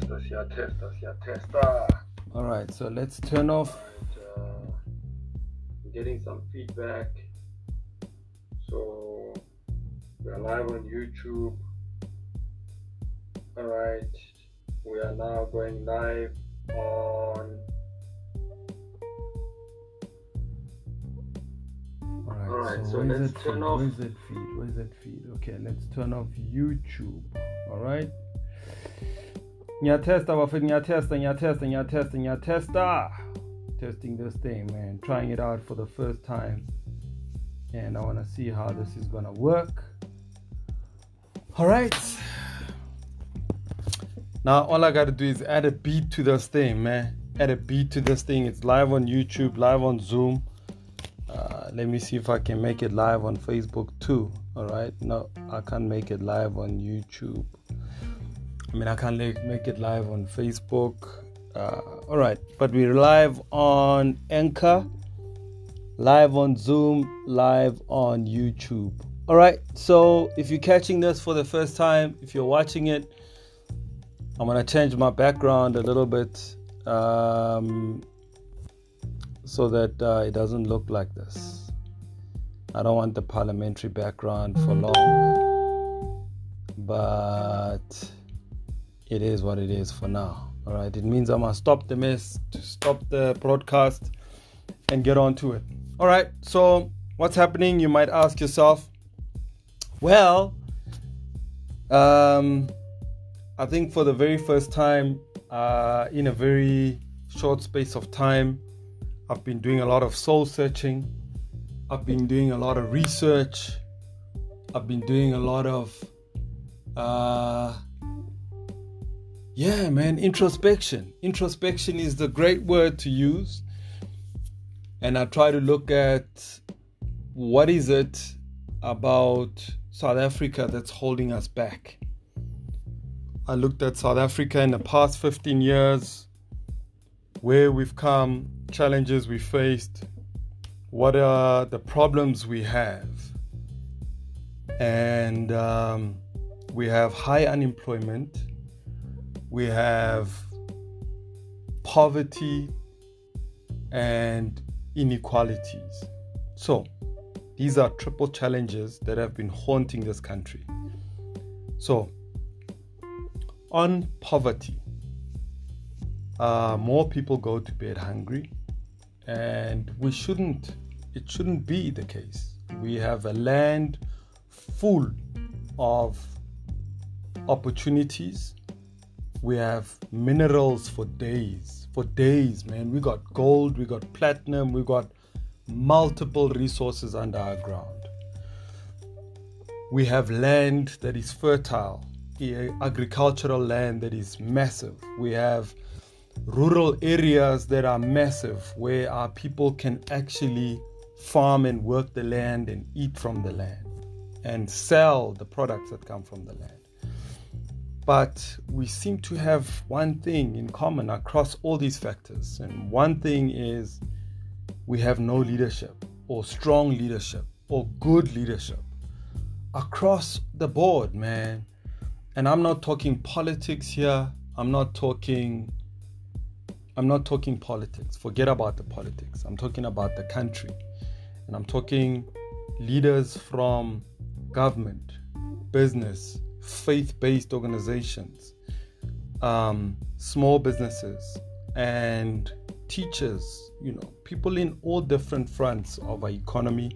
testa, siya testa, siya testa. All right, so let's turn off. Alright, uh, getting some feedback. So we're live on YouTube. Alright, we are now going live on All right, All right, so where's let's turn feed? off- Where's that feed? Where's that feed? Okay, let's turn off YouTube. All right. Nyatesta, wafit nyatesta, nyatesta, nyatesta, nyatesta. Testing this thing, man. Trying it out for the first time. And I want to see how this is going to work. All right. Now, all I got to do is add a beat to this thing, man. Add a beat to this thing. It's live on YouTube, live on Zoom. Uh, let me see if I can make it live on Facebook too. All right. No, I can't make it live on YouTube. I mean, I can't make it live on Facebook. Uh, all right. But we're live on Anchor, live on Zoom, live on YouTube. All right. So if you're catching this for the first time, if you're watching it, I'm to change my background a little bit. Um, so that uh, it doesn't look like this. I don't want the parliamentary background for long, but it is what it is for now. All right, it means I'm gonna stop the mess, to stop the broadcast, and get on to it. All right, so what's happening? You might ask yourself. Well, um, I think for the very first time uh, in a very short space of time, I've been doing a lot of soul searching. I've been doing a lot of research. I've been doing a lot of, uh, yeah, man, introspection. Introspection is the great word to use. And I try to look at what is it about South Africa that's holding us back. I looked at South Africa in the past 15 years, where we've come, challenges we faced, what are the problems we have. And um, we have high unemployment, we have poverty and inequalities. So, these are triple challenges that have been haunting this country. So, on poverty, uh, more people go to bed hungry, and we shouldn't. It shouldn't be the case. We have a land full of opportunities. We have minerals for days. For days, man. We got gold, we got platinum, we got multiple resources under our ground. We have land that is fertile, agricultural land that is massive. We have rural areas that are massive where our people can actually farm and work the land and eat from the land and sell the products that come from the land. But we seem to have one thing in common across all these factors. And one thing is we have no leadership or strong leadership or good leadership across the board, man. And I'm not talking politics here. I'm not talking I'm not talking politics. Forget about the politics. I'm talking about the country. And I'm talking leaders from government, business, faith based organizations, um, small businesses, and teachers, you know, people in all different fronts of our economy.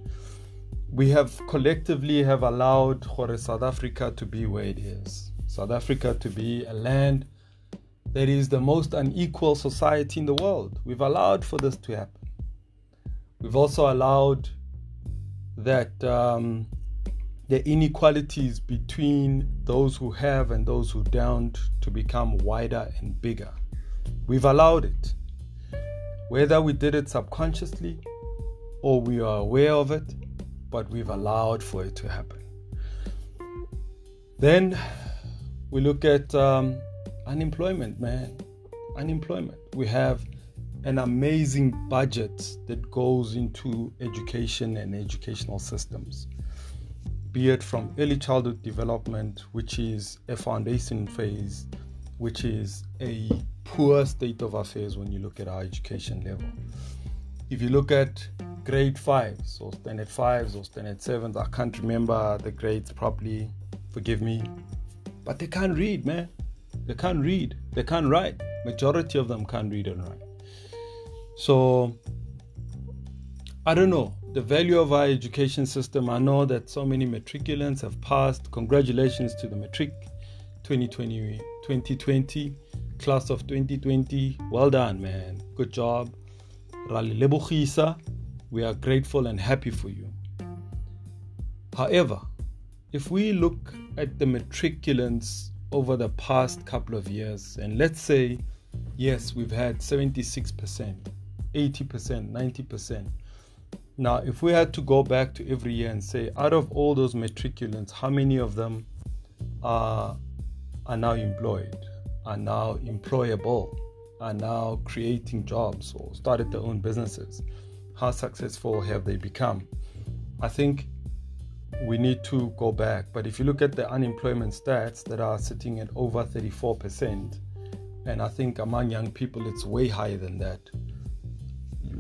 We have collectively have allowed for South Africa to be where it is. South Africa to be a land that is the most unequal society in the world. We've allowed for this to happen. We've also allowed that um, the inequalities between those who have and those who don't to become wider and bigger. We've allowed it. Whether we did it subconsciously or we are aware of it, but we've allowed for it to happen. Then we look at um, unemployment, man. Unemployment. We have an amazing budget that goes into education and educational systems, be it from early childhood development, which is a foundation phase, which is a poor state of affairs when you look at our education level. If you look at grade fives or standard fives or standard sevens, I can't remember the grades properly, forgive me, but they can't read, man. They can't read, they can't write. Majority of them can't read and write. So, I don't know the value of our education system. I know that so many matriculants have passed. Congratulations to the matric 2020, 2020 class of 2020. Well done, man. Good job. We are grateful and happy for you. However, if we look at the matriculants over the past couple of years, and let's say, yes, we've had 76%, 80%, 90%. Now, if we had to go back to every year and say, out of all those matriculants, how many of them are, are now employed? are now employable, are now creating jobs or started their own businesses. How successful have they become? I think we need to go back. But if you look at the unemployment stats that are sitting at over 34%, and I think among young people it's way higher than that,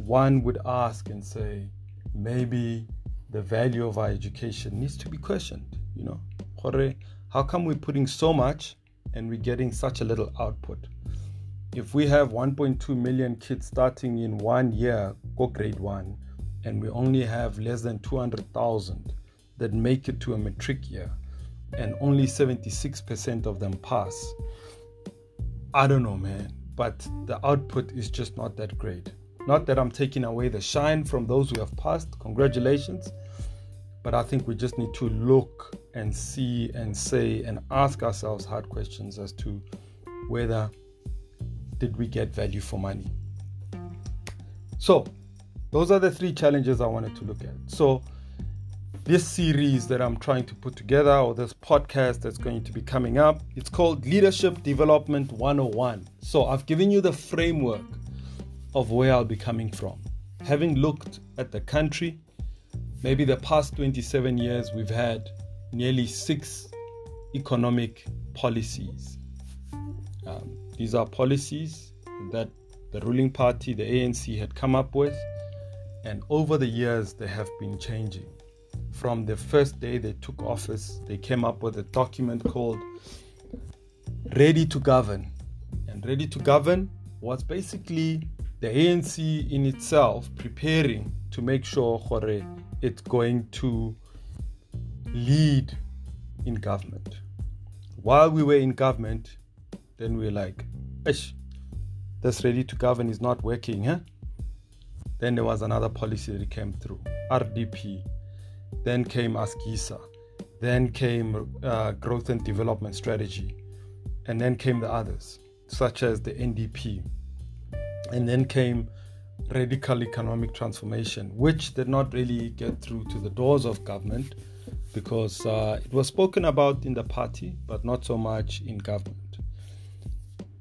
one would ask and say, maybe the value of our education needs to be questioned. You know, how come we're putting so much and we're getting such a little output. If we have 1.2 million kids starting in one year, go grade one, and we only have less than 200,000 that make it to a matric year, and only 76% of them pass, I don't know, man, but the output is just not that great. Not that I'm taking away the shine from those who have passed, congratulations, but I think we just need to look and see and say and ask ourselves hard questions as to whether did we get value for money. So, those are the three challenges I wanted to look at. So, this series that I'm trying to put together, or this podcast that's going to be coming up, it's called Leadership Development 101. So, I've given you the framework of where I'll be coming from. Having looked at the country, maybe the past 27 years, we've had nearly six economic policies. Um, these are policies that the ruling party, the ANC, had come up with, and over the years they have been changing. From the first day they took office, they came up with a document called Ready to Govern. And Ready to Govern was basically the ANC in itself preparing to make sure it's going to lead in government. While we were in government, then we were like, Ish, this ready to govern is not working, huh? Then there was another policy that came through, RDP. Then came ASGISA. Then came uh, Growth and Development Strategy. And then came the others, such as the NDP. And then came Radical Economic Transformation, which did not really get through to the doors of government because uh, it was spoken about in the party, but not so much in government.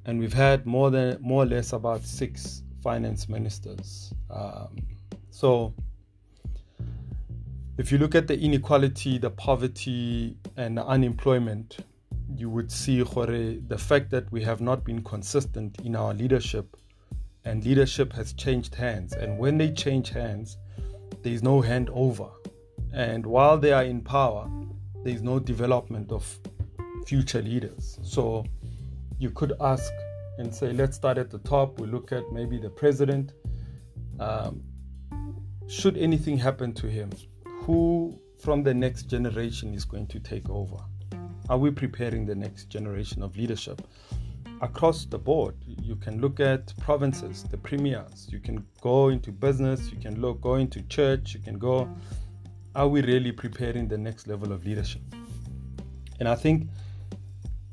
And we've had more than more or less about six finance ministers. Um, so, if you look at the inequality, the poverty, and the unemployment, you would see the fact that we have not been consistent in our leadership, and leadership has changed hands. And when they change hands, there is no handover and while they are in power, there is no development of future leaders. So you could ask and say, let's start at the top. We look at maybe the president. Um, should anything happen to him, who from the next generation is going to take over? Are we preparing the next generation of leadership? Across the board, you can look at provinces, the premiers. You can go into business. You can look, go into church. You can go are we really preparing the next level of leadership? And I think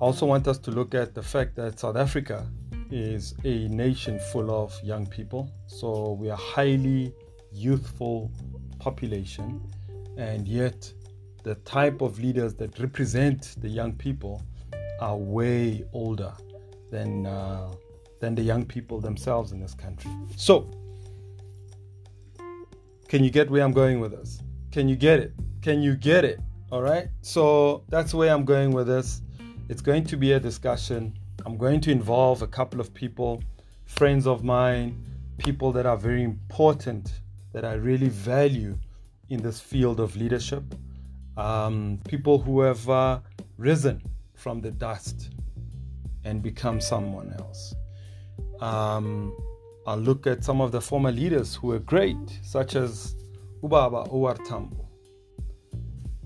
I also want us to look at the fact that South Africa is a nation full of young people. So we are highly youthful population, and yet the type of leaders that represent the young people are way older than uh, than the young people themselves in this country. So, can you get where I'm going with this? Can you get it? Can you get it? All right. So that's where I'm going with this. It's going to be a discussion I'm going to involve a couple of people, friends of mine, people that are very important, that I really value in this field of leadership, um, people who have uh, risen from the dust and become someone else. Um, I'll look at some of the former leaders who were great, such as Ubaba OR Tambo.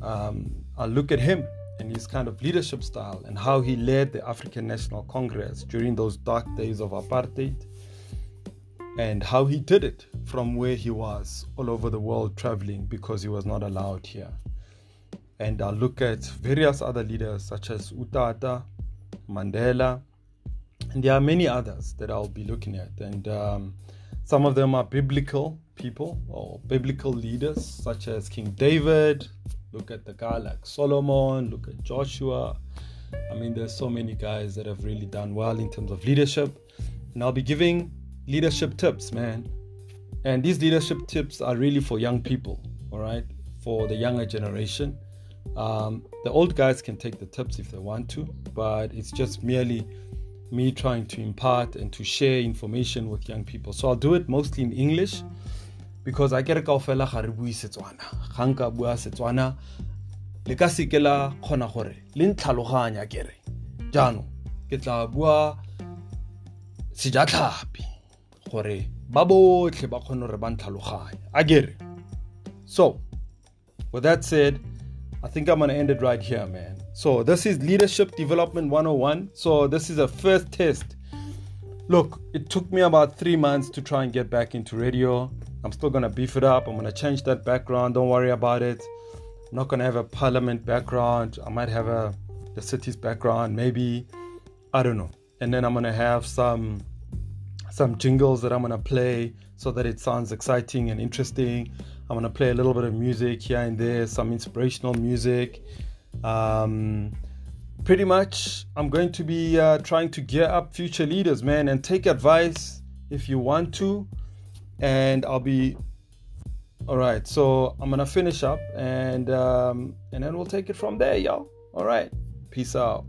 Um, I'll look at him and his kind of leadership style and how he led the African National Congress during those dark days of apartheid and how he did it from where he was all over the world traveling because he was not allowed here. And I'll look at various other leaders such as Utata, Mandela, and there are many others that I'll be looking at. And um, some of them are biblical people or biblical leaders, such as King David. Look at the guy like Solomon, look at Joshua. I mean, there's so many guys that have really done well in terms of leadership. And I'll be giving leadership tips, man. And these leadership tips are really for young people, all right? For the younger generation. Um, the old guys can take the tips if they want to, but it's just merely me trying to impart and to share information with young people. So I'll do it mostly in English because I get a kaofela ga re bue Setswana. Ga nka bua Setswana le ka se ke la kgona gore le ntlhaloganya kere. Jaanong ke tla bua sejatlhapi gore ba botlhe ba kgone gore ba ntlhaloganya. A kere. So, with that said, I think I'm to end it right here, man. So, this is Leadership Development 101. So, this is a first test. Look, it took me about three months to try and get back into radio. I'm still to beef it up. I'm to change that background. Don't worry about it. I'm not to have a parliament background. I might have a the city's background, maybe. I don't know. And then I'm to have some some jingles that I'm to play so that it sounds exciting and interesting. I'm to play a little bit of music here and there, some inspirational music. Um, pretty much, I'm going to be uh, trying to gear up future leaders, man, and take advice if you want to. And I'll be all right. So I'm gonna finish up, and um, and then we'll take it from there, y'all. All right. Peace out.